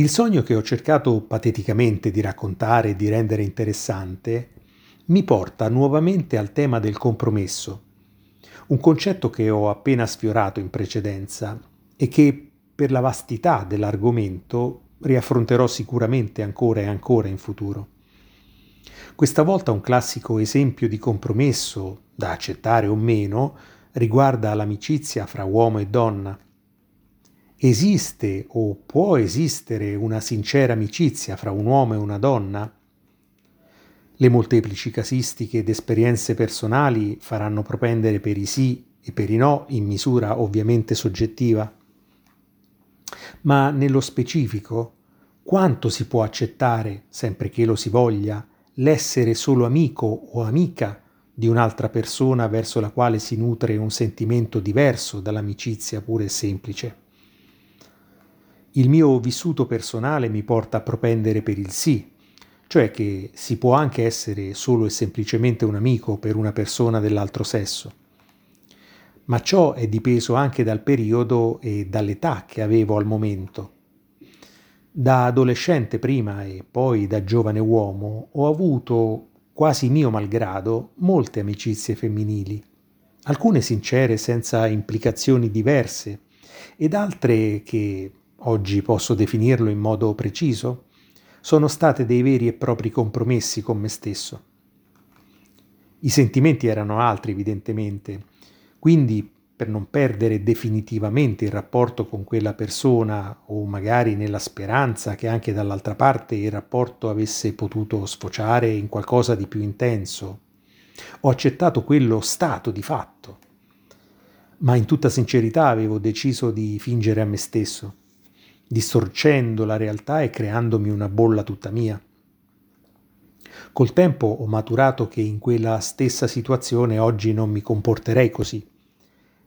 Il sogno che ho cercato pateticamente di raccontare e di rendere interessante mi porta nuovamente al tema del compromesso, un concetto che ho appena sfiorato in precedenza e che per la vastità dell'argomento riaffronterò sicuramente ancora e ancora in futuro. Questa volta un classico esempio di compromesso, da accettare o meno, riguarda l'amicizia fra uomo e donna Esiste o può esistere una sincera amicizia fra un uomo e una donna? Le molteplici casistiche ed esperienze personali faranno propendere per i sì e per i no in misura ovviamente soggettiva. Ma nello specifico, quanto si può accettare, sempre che lo si voglia, l'essere solo amico o amica di un'altra persona verso la quale si nutre un sentimento diverso dall'amicizia pure semplice? Il mio vissuto personale mi porta a propendere per il sì, cioè che si può anche essere solo e semplicemente un amico per una persona dell'altro sesso. Ma ciò è dipeso anche dal periodo e dall'età che avevo al momento. Da adolescente prima e poi da giovane uomo ho avuto, quasi mio malgrado, molte amicizie femminili, alcune sincere senza implicazioni diverse ed altre che oggi posso definirlo in modo preciso, sono state dei veri e propri compromessi con me stesso. I sentimenti erano altri, evidentemente, quindi per non perdere definitivamente il rapporto con quella persona o magari nella speranza che anche dall'altra parte il rapporto avesse potuto sfociare in qualcosa di più intenso, ho accettato quello stato di fatto. Ma in tutta sincerità avevo deciso di fingere a me stesso distorcendo la realtà e creandomi una bolla tutta mia. Col tempo ho maturato che in quella stessa situazione oggi non mi comporterei così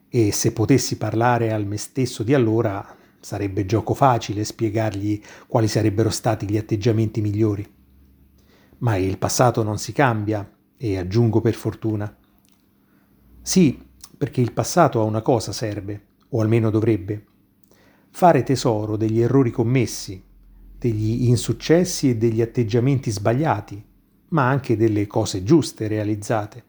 e se potessi parlare al me stesso di allora sarebbe gioco facile spiegargli quali sarebbero stati gli atteggiamenti migliori. Ma il passato non si cambia e aggiungo per fortuna. Sì, perché il passato a una cosa serve, o almeno dovrebbe, fare tesoro degli errori commessi, degli insuccessi e degli atteggiamenti sbagliati, ma anche delle cose giuste realizzate.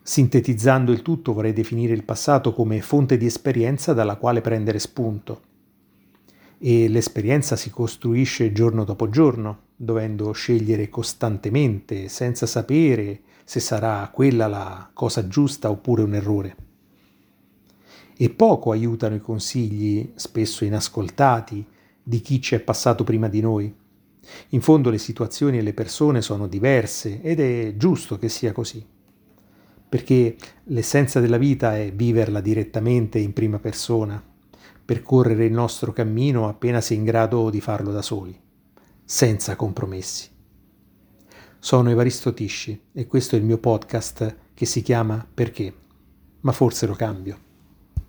Sintetizzando il tutto vorrei definire il passato come fonte di esperienza dalla quale prendere spunto. E l'esperienza si costruisce giorno dopo giorno, dovendo scegliere costantemente, senza sapere se sarà quella la cosa giusta oppure un errore e poco aiutano i consigli, spesso inascoltati, di chi ci è passato prima di noi. In fondo le situazioni e le persone sono diverse ed è giusto che sia così, perché l'essenza della vita è viverla direttamente in prima persona, percorrere il nostro cammino appena si è in grado di farlo da soli, senza compromessi. Sono Evaristo Tisci e questo è il mio podcast che si chiama Perché? Ma forse lo cambio.